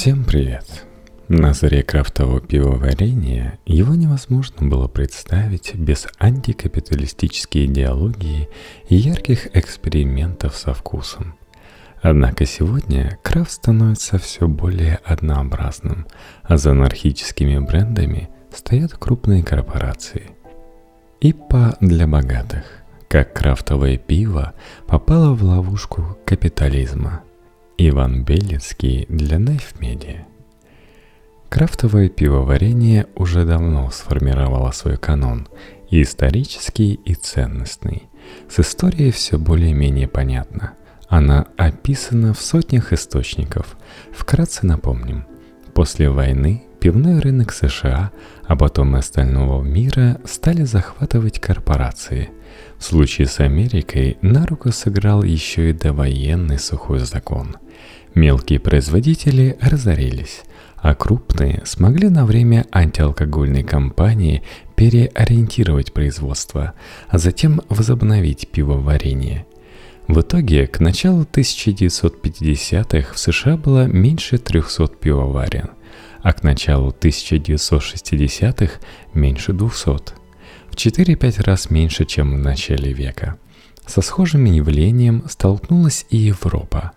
Всем привет! На заре крафтового пивоварения его невозможно было представить без антикапиталистической идеологии и ярких экспериментов со вкусом. Однако сегодня крафт становится все более однообразным, а за анархическими брендами стоят крупные корпорации. ИПА для богатых, как крафтовое пиво попало в ловушку капитализма. Иван Белецкий для Knife Media. Крафтовое пивоварение уже давно сформировало свой канон, и исторический, и ценностный. С историей все более-менее понятно. Она описана в сотнях источников. Вкратце напомним. После войны пивной рынок США, а потом и остального мира стали захватывать корпорации. В случае с Америкой на руку сыграл еще и довоенный сухой закон. Мелкие производители разорились, а крупные смогли на время антиалкогольной кампании переориентировать производство, а затем возобновить пивоварение. В итоге к началу 1950-х в США было меньше 300 пивоварен, а к началу 1960-х меньше 200. В 4-5 раз меньше, чем в начале века. Со схожим явлением столкнулась и Европа.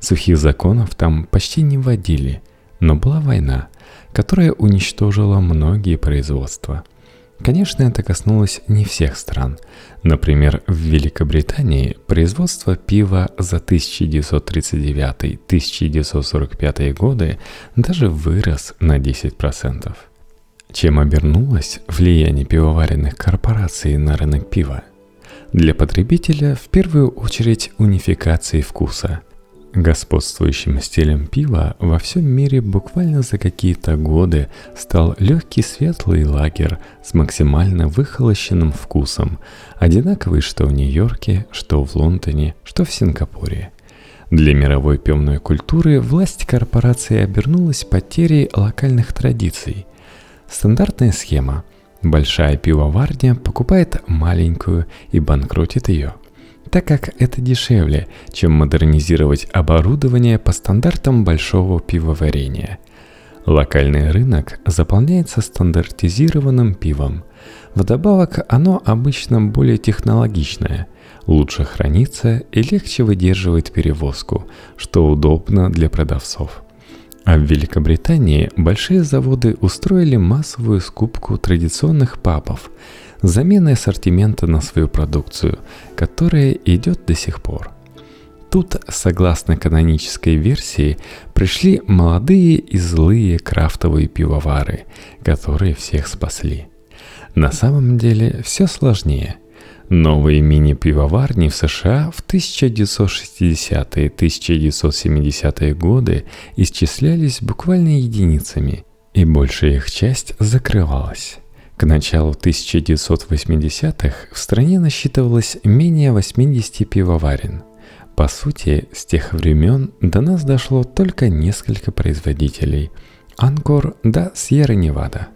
Сухих законов там почти не вводили – но была война, которая уничтожила многие производства. Конечно, это коснулось не всех стран. Например, в Великобритании производство пива за 1939-1945 годы даже вырос на 10%. Чем обернулось влияние пивоваренных корпораций на рынок пива? Для потребителя в первую очередь унификации вкуса – Господствующим стилем пива во всем мире буквально за какие-то годы стал легкий светлый лагер с максимально выхолощенным вкусом, одинаковый что в Нью-Йорке, что в Лондоне, что в Сингапуре. Для мировой пивной культуры власть корпорации обернулась потерей локальных традиций. Стандартная схема. Большая пивоварня покупает маленькую и банкротит ее – так как это дешевле, чем модернизировать оборудование по стандартам большого пивоварения. Локальный рынок заполняется стандартизированным пивом. Вдобавок оно обычно более технологичное, лучше хранится и легче выдерживает перевозку, что удобно для продавцов. А в Великобритании большие заводы устроили массовую скупку традиционных пабов – заменой ассортимента на свою продукцию, которая идет до сих пор. Тут, согласно канонической версии, пришли молодые и злые крафтовые пивовары, которые всех спасли. На самом деле все сложнее. Новые мини-пивоварни в США в 1960-1970-е годы исчислялись буквально единицами, и большая их часть закрывалась. К началу 1980-х в стране насчитывалось менее 80 пивоварен. По сути, с тех времен до нас дошло только несколько производителей – Анкор да Сьерра-Невада.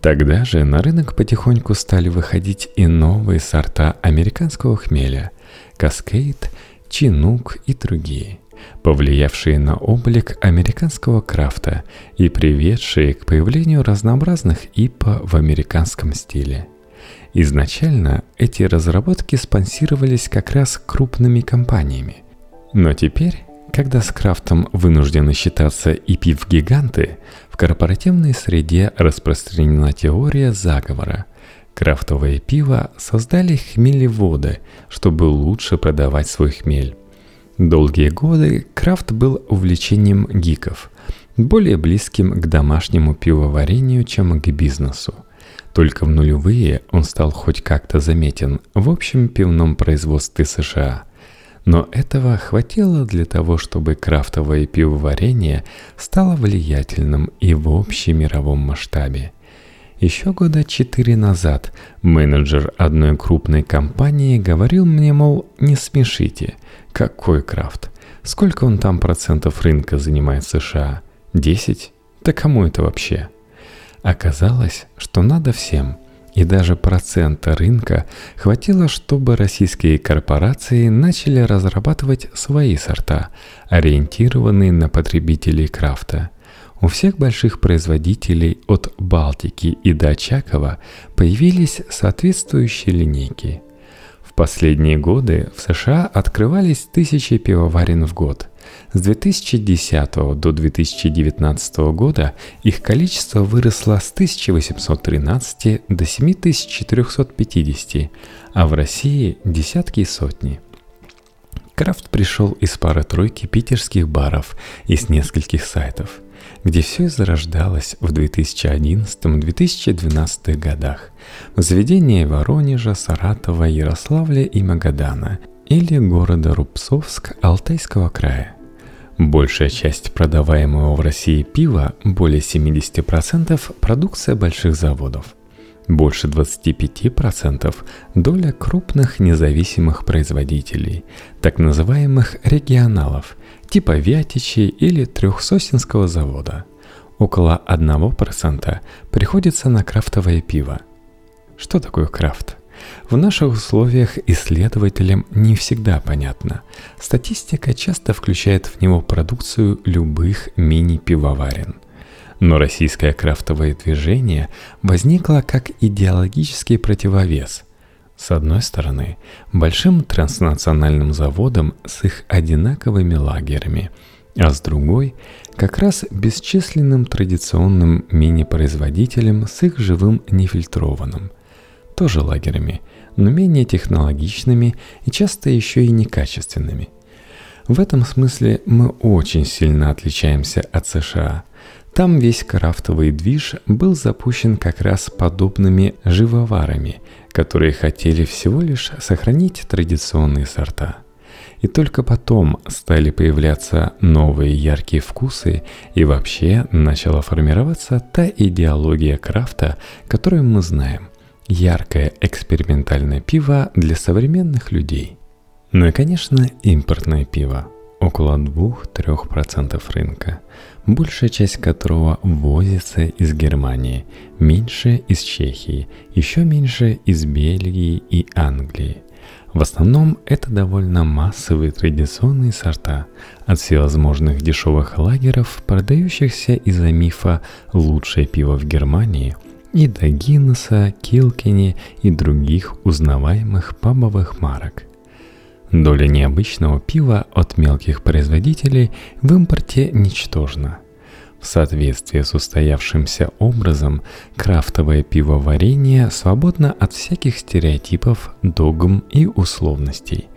Тогда же на рынок потихоньку стали выходить и новые сорта американского хмеля – Каскейд, Чинук и другие – повлиявшие на облик американского крафта и приведшие к появлению разнообразных ИПА в американском стиле. Изначально эти разработки спонсировались как раз крупными компаниями. Но теперь, когда с крафтом вынуждены считаться и пив-гиганты, в корпоративной среде распространена теория заговора. Крафтовое пиво создали хмелеводы, чтобы лучше продавать свой хмель. Долгие годы крафт был увлечением гиков, более близким к домашнему пивоварению, чем к бизнесу. Только в нулевые он стал хоть как-то заметен в общем пивном производстве США. Но этого хватило для того, чтобы крафтовое пивоварение стало влиятельным и в общемировом масштабе – еще года четыре назад менеджер одной крупной компании говорил мне, мол, не смешите, какой крафт? Сколько он там процентов рынка занимает США? Десять? Да кому это вообще? Оказалось, что надо всем. И даже процента рынка хватило, чтобы российские корпорации начали разрабатывать свои сорта, ориентированные на потребителей крафта – у всех больших производителей от Балтики и до Очакова появились соответствующие линейки. В последние годы в США открывались тысячи пивоварен в год. С 2010 до 2019 года их количество выросло с 1813 до 7450, а в России десятки и сотни – Крафт пришел из пары-тройки питерских баров и с нескольких сайтов, где все зарождалось в 2011-2012 годах, в заведении Воронежа, Саратова, Ярославля и Магадана или города Рубцовск Алтайского края. Большая часть продаваемого в России пива, более 70%, продукция больших заводов – больше 25% доля крупных независимых производителей, так называемых регионалов, типа Вятичи или Трехсосинского завода. Около 1% приходится на крафтовое пиво. Что такое крафт? В наших условиях исследователям не всегда понятно. Статистика часто включает в него продукцию любых мини-пивоварен. Но российское крафтовое движение возникло как идеологический противовес. С одной стороны, большим транснациональным заводом с их одинаковыми лагерями, а с другой – как раз бесчисленным традиционным мини-производителем с их живым нефильтрованным. Тоже лагерями, но менее технологичными и часто еще и некачественными. В этом смысле мы очень сильно отличаемся от США – там весь крафтовый движ был запущен как раз подобными живоварами, которые хотели всего лишь сохранить традиционные сорта. И только потом стали появляться новые яркие вкусы и вообще начала формироваться та идеология крафта, которую мы знаем. Яркое экспериментальное пиво для современных людей. Ну и, конечно, импортное пиво. Около 2-3% рынка – большая часть которого возится из Германии, меньше из Чехии, еще меньше из Бельгии и Англии. В основном это довольно массовые традиционные сорта от всевозможных дешевых лагеров, продающихся из-за мифа «лучшее пиво в Германии», и до Гиннесса, Килкини и других узнаваемых пабовых марок – Доля необычного пива от мелких производителей в импорте ничтожна. В соответствии с устоявшимся образом, крафтовое пивоварение свободно от всяких стереотипов, догм и условностей.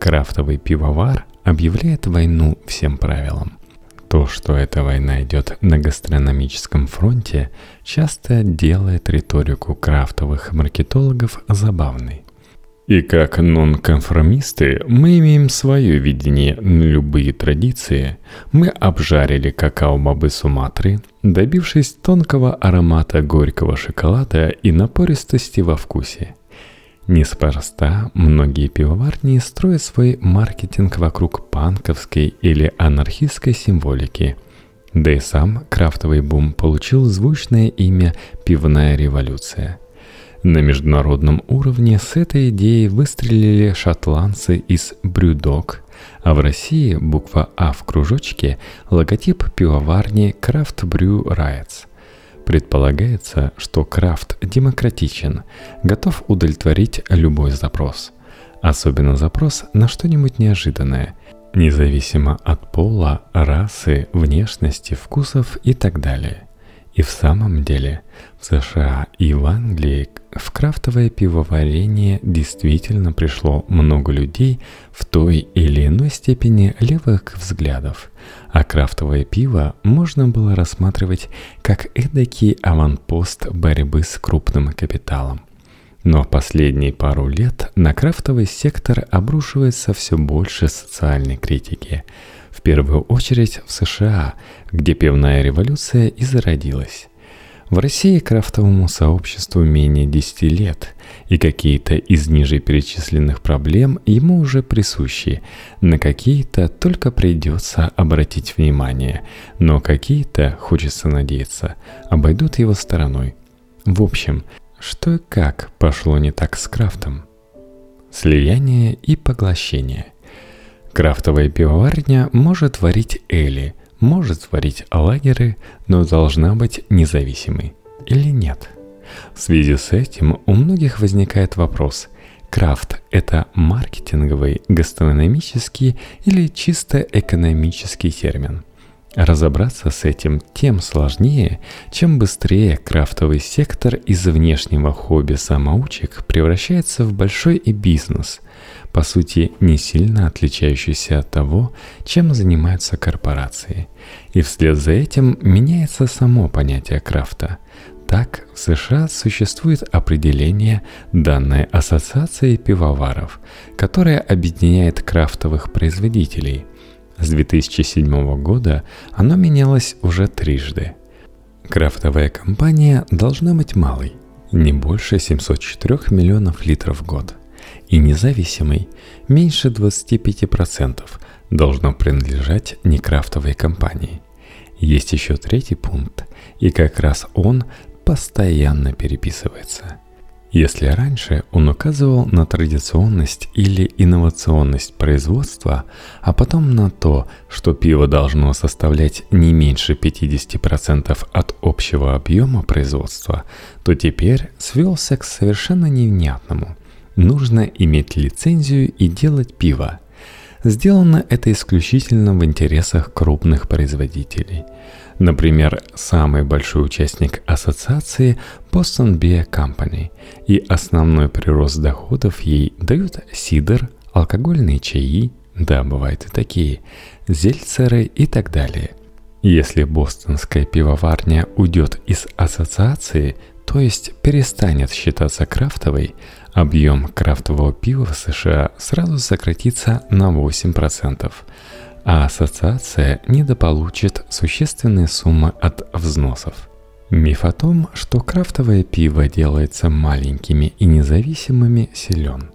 Крафтовый пивовар объявляет войну всем правилам. То, что эта война идет на гастрономическом фронте, часто делает риторику крафтовых маркетологов забавной. И как нонконформисты мы имеем свое видение на любые традиции. Мы обжарили какао-бобы Суматры, добившись тонкого аромата горького шоколада и напористости во вкусе. Неспроста многие пивоварни строят свой маркетинг вокруг панковской или анархистской символики. Да и сам крафтовый бум получил звучное имя «Пивная революция». На международном уровне с этой идеей выстрелили шотландцы из Брюдок, а в России буква А в кружочке – логотип пивоварни Craft Brew Riots. Предполагается, что крафт демократичен, готов удовлетворить любой запрос. Особенно запрос на что-нибудь неожиданное, независимо от пола, расы, внешности, вкусов и так далее – и в самом деле в США и в Англии в крафтовое пивоварение действительно пришло много людей в той или иной степени левых взглядов, а крафтовое пиво можно было рассматривать как эдакий аванпост борьбы с крупным капиталом. Но последние пару лет на крафтовый сектор обрушивается все больше социальной критики – в первую очередь в США, где пивная революция и зародилась. В России крафтовому сообществу менее 10 лет, и какие-то из ниже перечисленных проблем ему уже присущи, на какие-то только придется обратить внимание, но какие-то, хочется надеяться, обойдут его стороной. В общем, что и как пошло не так с крафтом? Слияние и поглощение. Крафтовая пивоварня может варить эли, может сварить лагеры, но должна быть независимой или нет? В связи с этим у многих возникает вопрос, крафт – это маркетинговый, гастрономический или чисто экономический термин – Разобраться с этим тем сложнее, чем быстрее крафтовый сектор из внешнего хобби самоучек превращается в большой и бизнес, по сути не сильно отличающийся от того, чем занимаются корпорации. И вслед за этим меняется само понятие крафта. Так, в США существует определение данной ассоциации пивоваров, которое объединяет крафтовых производителей – с 2007 года оно менялось уже трижды. Крафтовая компания должна быть малой, не больше 704 миллионов литров в год, и независимой, меньше 25%, должно принадлежать некрафтовой компании. Есть еще третий пункт, и как раз он постоянно переписывается – если раньше он указывал на традиционность или инновационность производства, а потом на то, что пиво должно составлять не меньше 50% от общего объема производства, то теперь свелся к совершенно невнятному. Нужно иметь лицензию и делать пиво. Сделано это исключительно в интересах крупных производителей – Например, самый большой участник ассоциации Boston Beer Company, и основной прирост доходов ей дают сидр, алкогольные чаи, да, бывают и такие, зельцеры и так далее. Если бостонская пивоварня уйдет из ассоциации, то есть перестанет считаться крафтовой, объем крафтового пива в США сразу сократится на 8%, а ассоциация недополучит существенные суммы от взносов. Миф о том, что крафтовое пиво делается маленькими и независимыми, силен.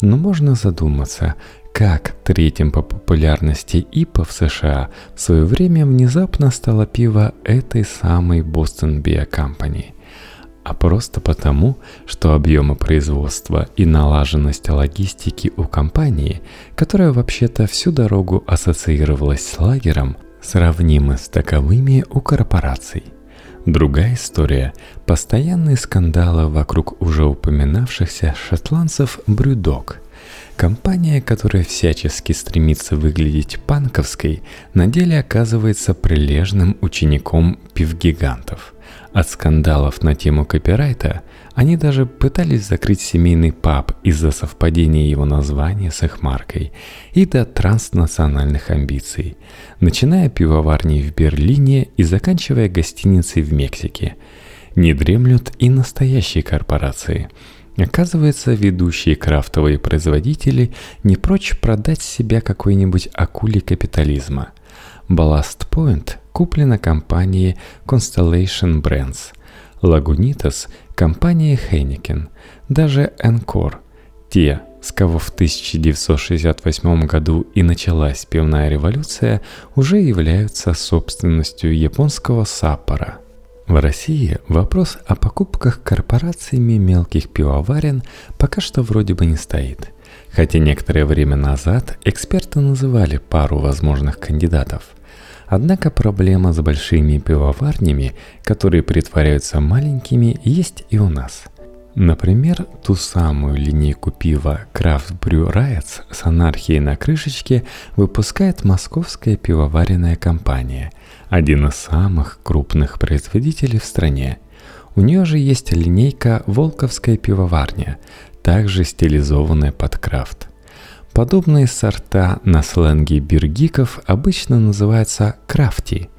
Но можно задуматься, как третьим по популярности ИПА в США в свое время внезапно стало пиво этой самой Boston Beer Company а просто потому, что объемы производства и налаженность логистики у компании, которая вообще-то всю дорогу ассоциировалась с лагером, сравнимы с таковыми у корпораций. Другая история – постоянные скандалы вокруг уже упоминавшихся шотландцев Брюдок – Компания, которая всячески стремится выглядеть панковской, на деле оказывается прилежным учеником пивгигантов. От скандалов на тему копирайта они даже пытались закрыть семейный паб из-за совпадения его названия с их маркой и до транснациональных амбиций, начиная пивоварней в Берлине и заканчивая гостиницей в Мексике. Не дремлют и настоящие корпорации – Оказывается, ведущие крафтовые производители не прочь продать себя какой-нибудь акуле капитализма. Ballast Point куплена компанией Constellation Brands, Lagunitas – компанией Heineken, даже Encore. Те, с кого в 1968 году и началась пивная революция, уже являются собственностью японского Саппора – в России вопрос о покупках корпорациями мелких пивоварен пока что вроде бы не стоит. Хотя некоторое время назад эксперты называли пару возможных кандидатов. Однако проблема с большими пивоварнями, которые притворяются маленькими, есть и у нас – Например, ту самую линейку пива Craft Brew Riots с анархией на крышечке выпускает московская пивоваренная компания, один из самых крупных производителей в стране. У нее же есть линейка «Волковская пивоварня», также стилизованная под крафт. Подобные сорта на сленге биргиков обычно называются крафти –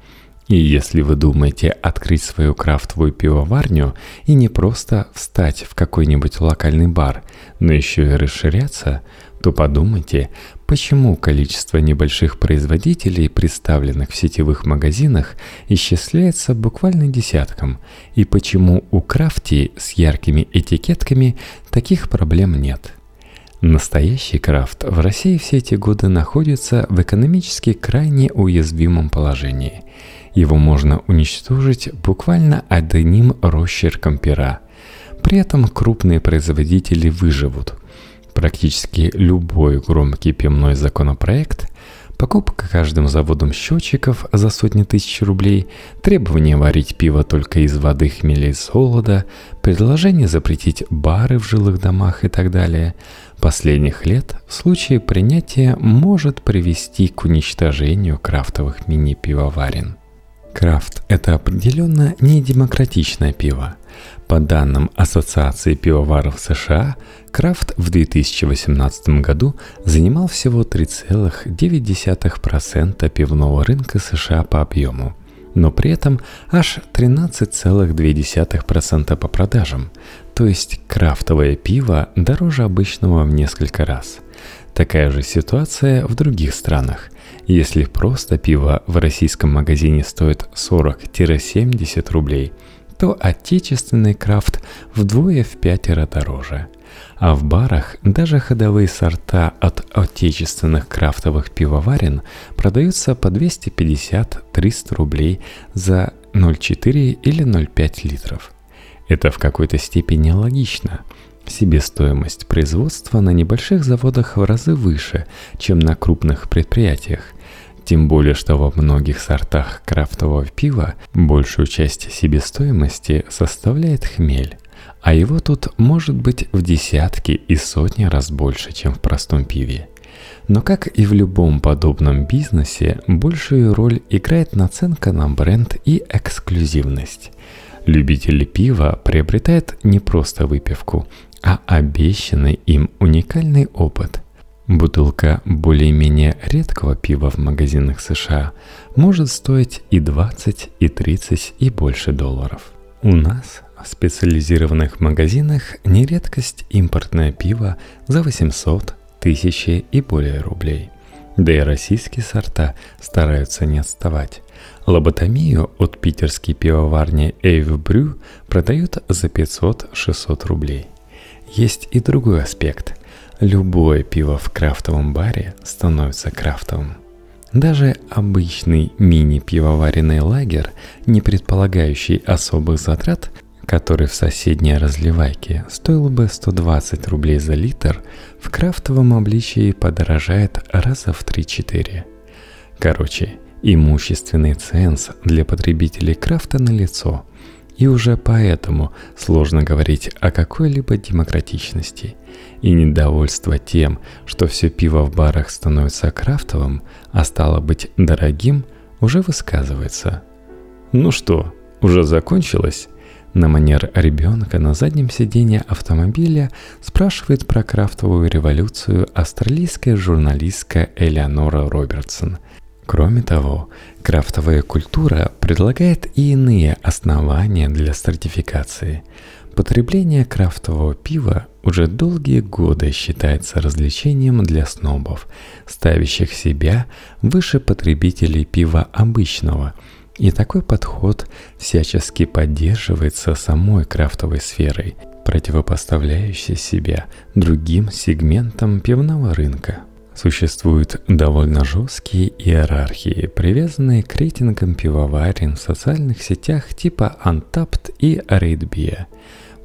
и если вы думаете открыть свою крафтовую пивоварню и не просто встать в какой-нибудь локальный бар, но еще и расширяться, то подумайте, почему количество небольших производителей, представленных в сетевых магазинах, исчисляется буквально десятком, и почему у крафти с яркими этикетками таких проблем нет. Настоящий крафт в России все эти годы находится в экономически крайне уязвимом положении – его можно уничтожить буквально одним росчерком пера. При этом крупные производители выживут. Практически любой громкий пивной законопроект покупка каждым заводом счетчиков за сотни тысяч рублей, требование варить пиво только из воды, хмеля и солода, предложение запретить бары в жилых домах и так далее, последних лет в случае принятия может привести к уничтожению крафтовых мини-пивоварен. Крафт – это определенно не демократичное пиво. По данным Ассоциации пивоваров США, Крафт в 2018 году занимал всего 3,9% пивного рынка США по объему, но при этом аж 13,2% по продажам, то есть крафтовое пиво дороже обычного в несколько раз. Такая же ситуация в других странах. Если просто пиво в российском магазине стоит 40-70 рублей – то отечественный крафт вдвое в пятеро дороже. А в барах даже ходовые сорта от отечественных крафтовых пивоварен продаются по 250-300 рублей за 0,4 или 0,5 литров. Это в какой-то степени логично. Себестоимость производства на небольших заводах в разы выше, чем на крупных предприятиях, тем более, что во многих сортах крафтового пива большую часть себестоимости составляет хмель, а его тут может быть в десятки и сотни раз больше, чем в простом пиве. Но как и в любом подобном бизнесе, большую роль играет наценка на бренд и эксклюзивность. Любители пива приобретают не просто выпивку, а обещанный им уникальный опыт – Бутылка более-менее редкого пива в магазинах США может стоить и 20, и 30, и больше долларов. У нас специализированных магазинах не редкость импортное пиво за 800, 1000 и более рублей. Да и российские сорта стараются не отставать. Лоботомию от питерской пивоварни Эйв Брю продают за 500-600 рублей. Есть и другой аспект. Любое пиво в крафтовом баре становится крафтовым. Даже обычный мини-пивоваренный лагер, не предполагающий особых затрат, который в соседней разливайке стоил бы 120 рублей за литр, в крафтовом обличии подорожает раза в 3-4. Короче, имущественный ценз для потребителей крафта на лицо, и уже поэтому сложно говорить о какой-либо демократичности – и недовольство тем, что все пиво в барах становится крафтовым, а стало быть дорогим, уже высказывается. «Ну что, уже закончилось?» На манер ребенка на заднем сиденье автомобиля спрашивает про крафтовую революцию австралийская журналистка Элеонора Робертсон. Кроме того, крафтовая культура предлагает и иные основания для стратификации – Потребление крафтового пива уже долгие годы считается развлечением для снобов, ставящих себя выше потребителей пива обычного. И такой подход всячески поддерживается самой крафтовой сферой, противопоставляющей себя другим сегментам пивного рынка. Существуют довольно жесткие иерархии, привязанные к рейтингам пивоварен в социальных сетях типа Untapped и RateBeer –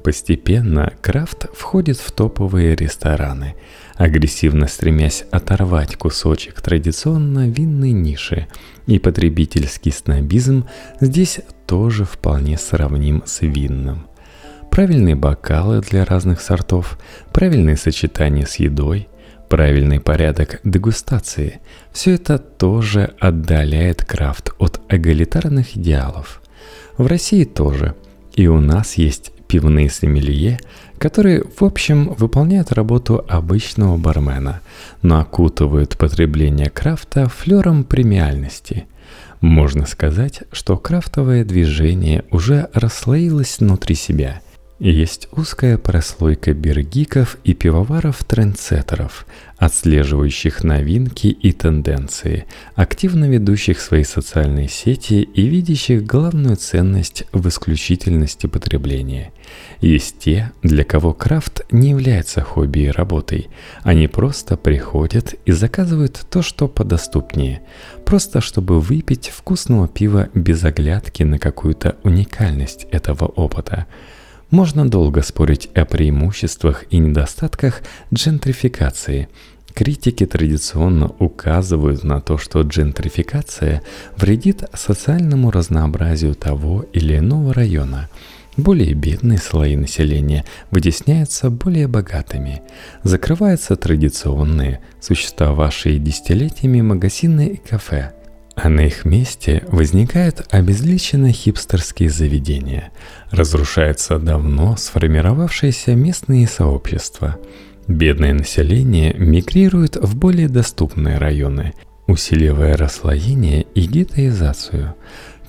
Постепенно крафт входит в топовые рестораны, агрессивно стремясь оторвать кусочек традиционно винной ниши, и потребительский снобизм здесь тоже вполне сравним с винным. Правильные бокалы для разных сортов, правильные сочетания с едой, правильный порядок дегустации – все это тоже отдаляет крафт от эгалитарных идеалов. В России тоже – и у нас есть пивные сомелье, которые, в общем, выполняют работу обычного бармена, но окутывают потребление крафта флером премиальности. Можно сказать, что крафтовое движение уже расслоилось внутри себя – есть узкая прослойка бергиков и пивоваров-трендсеттеров, отслеживающих новинки и тенденции, активно ведущих свои социальные сети и видящих главную ценность в исключительности потребления. Есть те, для кого крафт не является хобби и работой. Они просто приходят и заказывают то, что подоступнее, просто чтобы выпить вкусного пива без оглядки на какую-то уникальность этого опыта – можно долго спорить о преимуществах и недостатках джентрификации, Критики традиционно указывают на то, что джентрификация вредит социальному разнообразию того или иного района. Более бедные слои населения вытесняются более богатыми. Закрываются традиционные, существовавшие десятилетиями магазины и кафе. А на их месте возникают обезличенные хипстерские заведения. Разрушаются давно сформировавшиеся местные сообщества – Бедное население мигрирует в более доступные районы, усиливая расслоение и гетоизацию.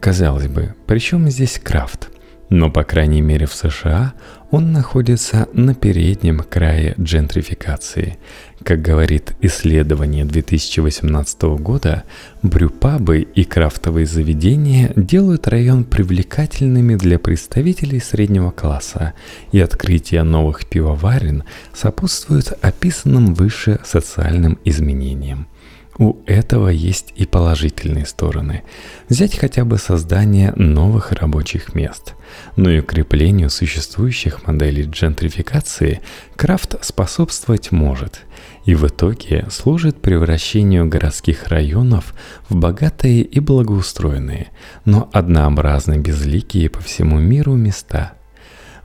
Казалось бы, при чем здесь крафт? Но, по крайней мере, в США он находится на переднем крае джентрификации. Как говорит исследование 2018 года, брюпабы и крафтовые заведения делают район привлекательными для представителей среднего класса, и открытие новых пивоварен сопутствует описанным выше социальным изменениям. У этого есть и положительные стороны. Взять хотя бы создание новых рабочих мест. Но и укреплению существующих моделей джентрификации крафт способствовать может. И в итоге служит превращению городских районов в богатые и благоустроенные, но однообразно безликие по всему миру места –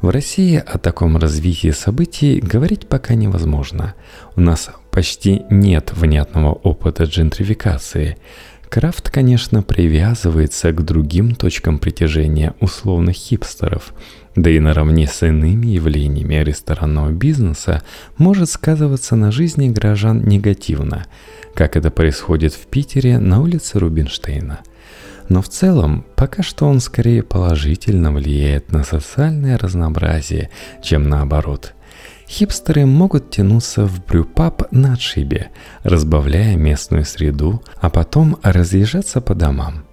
в России о таком развитии событий говорить пока невозможно. У нас почти нет внятного опыта джентрификации. Крафт, конечно, привязывается к другим точкам притяжения условных хипстеров, да и наравне с иными явлениями ресторанного бизнеса может сказываться на жизни горожан негативно, как это происходит в Питере на улице Рубинштейна – но в целом, пока что он скорее положительно влияет на социальное разнообразие, чем наоборот. Хипстеры могут тянуться в брюпаб на отшибе, разбавляя местную среду, а потом разъезжаться по домам.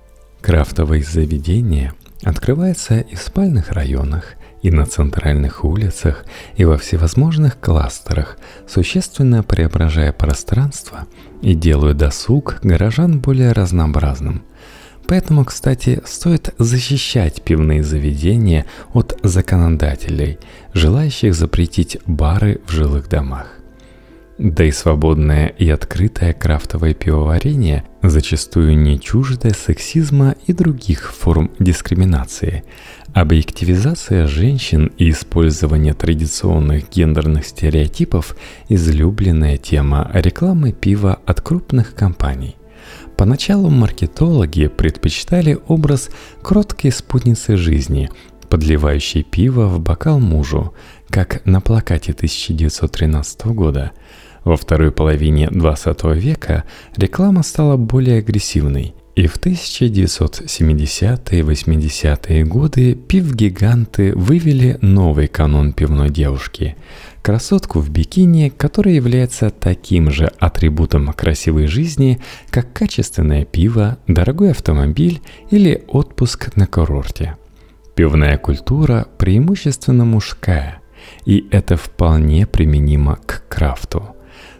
Крафтовые заведения открываются и в спальных районах, и на центральных улицах, и во всевозможных кластерах, существенно преображая пространство и делая досуг горожан более разнообразным – Поэтому, кстати, стоит защищать пивные заведения от законодателей, желающих запретить бары в жилых домах. Да и свободное и открытое крафтовое пивоварение зачастую не чуждое сексизма и других форм дискриминации. Объективизация женщин и использование традиционных гендерных стереотипов – излюбленная тема рекламы пива от крупных компаний – Поначалу маркетологи предпочитали образ кроткой спутницы жизни, подливающей пиво в бокал мужу, как на плакате 1913 года. Во второй половине 20 века реклама стала более агрессивной, и в 1970-е 80-е годы пив-гиганты вывели новый канон пивной девушки – красотку в бикини, которая является таким же атрибутом красивой жизни, как качественное пиво, дорогой автомобиль или отпуск на курорте. Пивная культура преимущественно мужская, и это вполне применимо к крафту.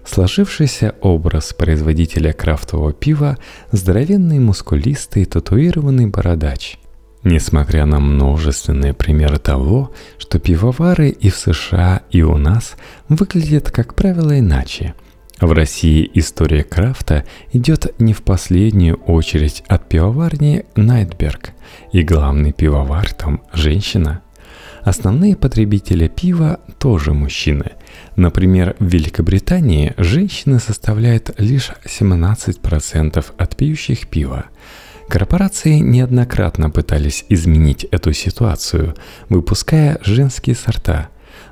Сложившийся образ производителя крафтового пива – здоровенный мускулистый татуированный бородач – Несмотря на множественные примеры того, что пивовары и в США, и у нас выглядят, как правило, иначе. В России история крафта идет не в последнюю очередь от пивоварни Найтберг, и главный пивовар там – женщина. Основные потребители пива тоже мужчины. Например, в Великобритании женщины составляют лишь 17% от пьющих пива – Корпорации неоднократно пытались изменить эту ситуацию, выпуская женские сорта.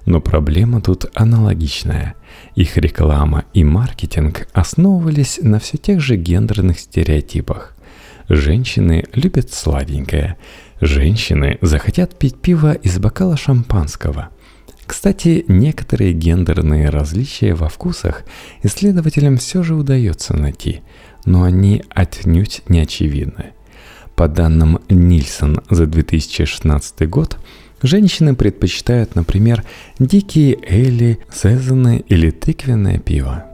Но проблема тут аналогичная. Их реклама и маркетинг основывались на все тех же гендерных стереотипах. Женщины любят сладенькое. Женщины захотят пить пиво из бокала шампанского. Кстати, некоторые гендерные различия во вкусах исследователям все же удается найти – но они отнюдь не очевидны. По данным Нильсон за 2016 год, женщины предпочитают, например, дикие эли, сезоны или тыквенное пиво.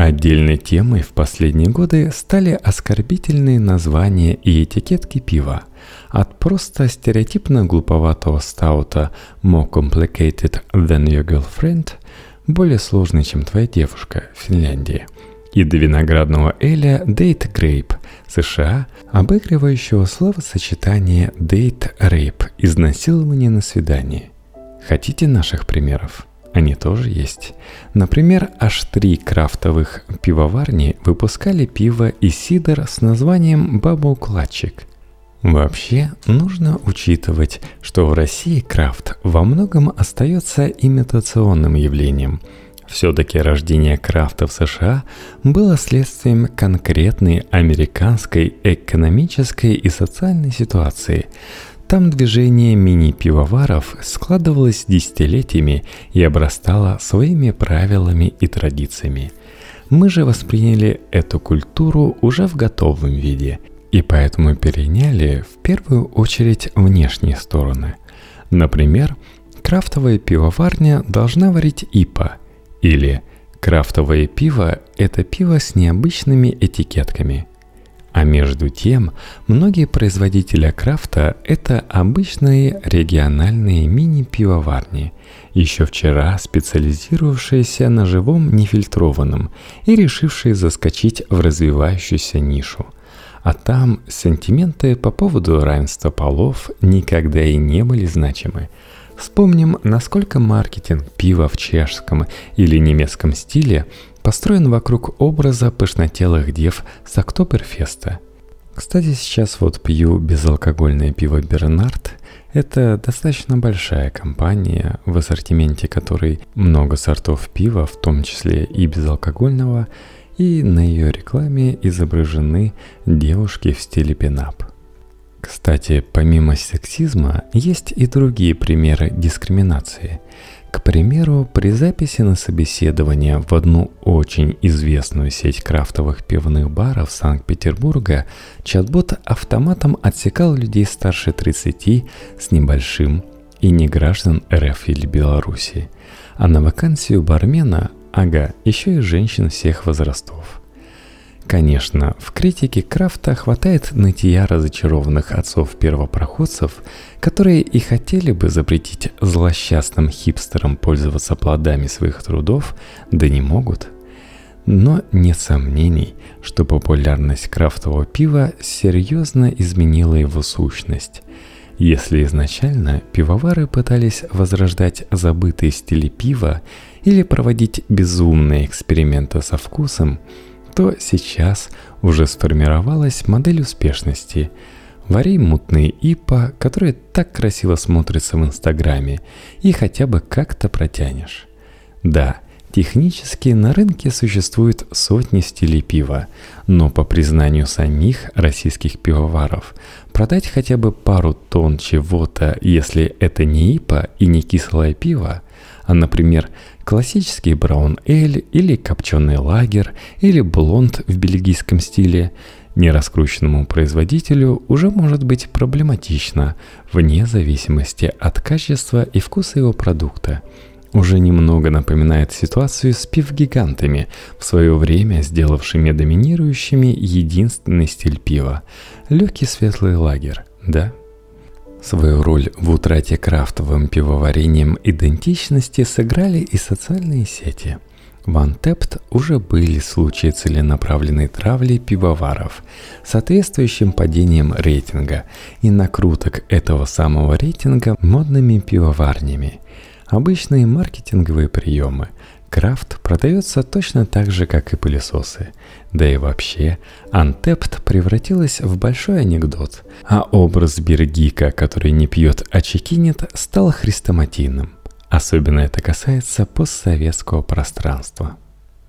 Отдельной темой в последние годы стали оскорбительные названия и этикетки пива. От просто стереотипно глуповатого стаута «more complicated than your girlfriend» более сложный, чем твоя девушка в Финляндии. И до виноградного эля Date Grape США, обыгрывающего словосочетание Date Rape – изнасилование на свидании. Хотите наших примеров? Они тоже есть. Например, аж три крафтовых пивоварни выпускали пиво и сидр с названием «Бабл-кладчик». Вообще, нужно учитывать, что в России крафт во многом остается имитационным явлением. Все-таки рождение крафта в США было следствием конкретной американской экономической и социальной ситуации – там движение мини-пивоваров складывалось десятилетиями и обрастало своими правилами и традициями. Мы же восприняли эту культуру уже в готовом виде, и поэтому переняли в первую очередь внешние стороны. Например, крафтовая пивоварня должна варить ИПА, или крафтовое пиво – это пиво с необычными этикетками – а между тем, многие производители крафта – это обычные региональные мини-пивоварни, еще вчера специализировавшиеся на живом нефильтрованном и решившие заскочить в развивающуюся нишу. А там сантименты по поводу равенства полов никогда и не были значимы. Вспомним, насколько маркетинг пива в чешском или немецком стиле – построен вокруг образа пышнотелых дев с Октоберфеста. Кстати, сейчас вот пью безалкогольное пиво Бернард. Это достаточно большая компания, в ассортименте которой много сортов пива, в том числе и безалкогольного, и на ее рекламе изображены девушки в стиле пинап. Кстати, помимо сексизма, есть и другие примеры дискриминации – к примеру, при записи на собеседование в одну очень известную сеть крафтовых пивных баров Санкт-Петербурга чат-бот автоматом отсекал людей старше 30 с небольшим и не граждан РФ или Беларуси. А на вакансию бармена, ага, еще и женщин всех возрастов. Конечно, в критике Крафта хватает нытья разочарованных отцов-первопроходцев, которые и хотели бы запретить злосчастным хипстерам пользоваться плодами своих трудов, да не могут. Но нет сомнений, что популярность крафтового пива серьезно изменила его сущность. Если изначально пивовары пытались возрождать забытые стили пива или проводить безумные эксперименты со вкусом, то сейчас уже сформировалась модель успешности. Вари мутные ипа, которые так красиво смотрятся в Инстаграме, и хотя бы как-то протянешь. Да, технически на рынке существуют сотни стилей пива, но по признанию самих российских пивоваров, продать хотя бы пару тонн чего-то, если это не ипа и не кислое пиво, а, например, классический браун-эль или копченый лагер или блонд в бельгийском стиле, нераскрученному производителю уже может быть проблематично, вне зависимости от качества и вкуса его продукта. Уже немного напоминает ситуацию с пивгигантами, в свое время сделавшими доминирующими единственный стиль пива – легкий светлый лагер, да? Свою роль в утрате крафтовым пивоварением идентичности сыграли и социальные сети. В Антепт уже были случаи целенаправленной травли пивоваров, соответствующим падением рейтинга и накруток этого самого рейтинга модными пивоварнями. Обычные маркетинговые приемы, Крафт продается точно так же, как и пылесосы. Да и вообще, Антепт превратилась в большой анекдот, а образ Бергика, который не пьет, а чекинет, стал хрестоматийным. Особенно это касается постсоветского пространства.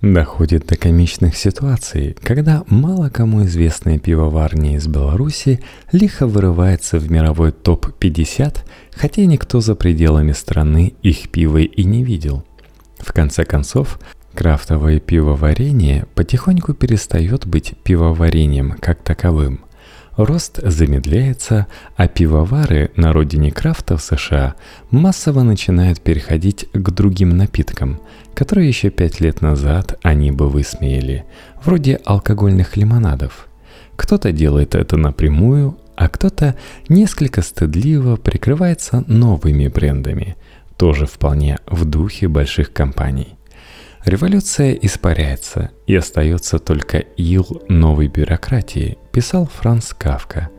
Доходит до комичных ситуаций, когда мало кому известная пивоварня из Беларуси лихо вырывается в мировой топ-50, хотя никто за пределами страны их пива и не видел – в конце концов, крафтовое пивоварение потихоньку перестает быть пивоварением как таковым. Рост замедляется, а пивовары на родине крафта в США массово начинают переходить к другим напиткам, которые еще пять лет назад они бы высмеяли, вроде алкогольных лимонадов. Кто-то делает это напрямую, а кто-то несколько стыдливо прикрывается новыми брендами – тоже вполне в духе больших компаний. Революция испаряется, и остается только ил новой бюрократии, писал Франц Кавка.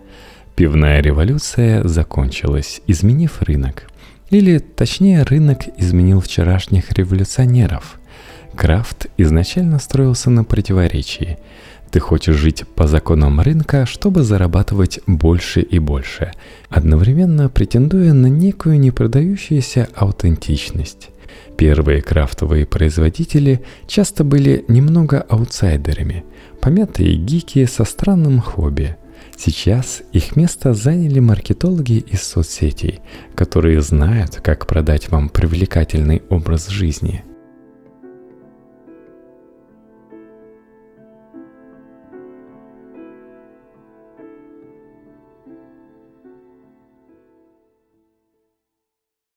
Пивная революция закончилась, изменив рынок. Или, точнее, рынок изменил вчерашних революционеров. Крафт изначально строился на противоречии. Ты хочешь жить по законам рынка, чтобы зарабатывать больше и больше, одновременно претендуя на некую непродающуюся аутентичность. Первые крафтовые производители часто были немного аутсайдерами, помятые гики со странным хобби. Сейчас их место заняли маркетологи из соцсетей, которые знают, как продать вам привлекательный образ жизни –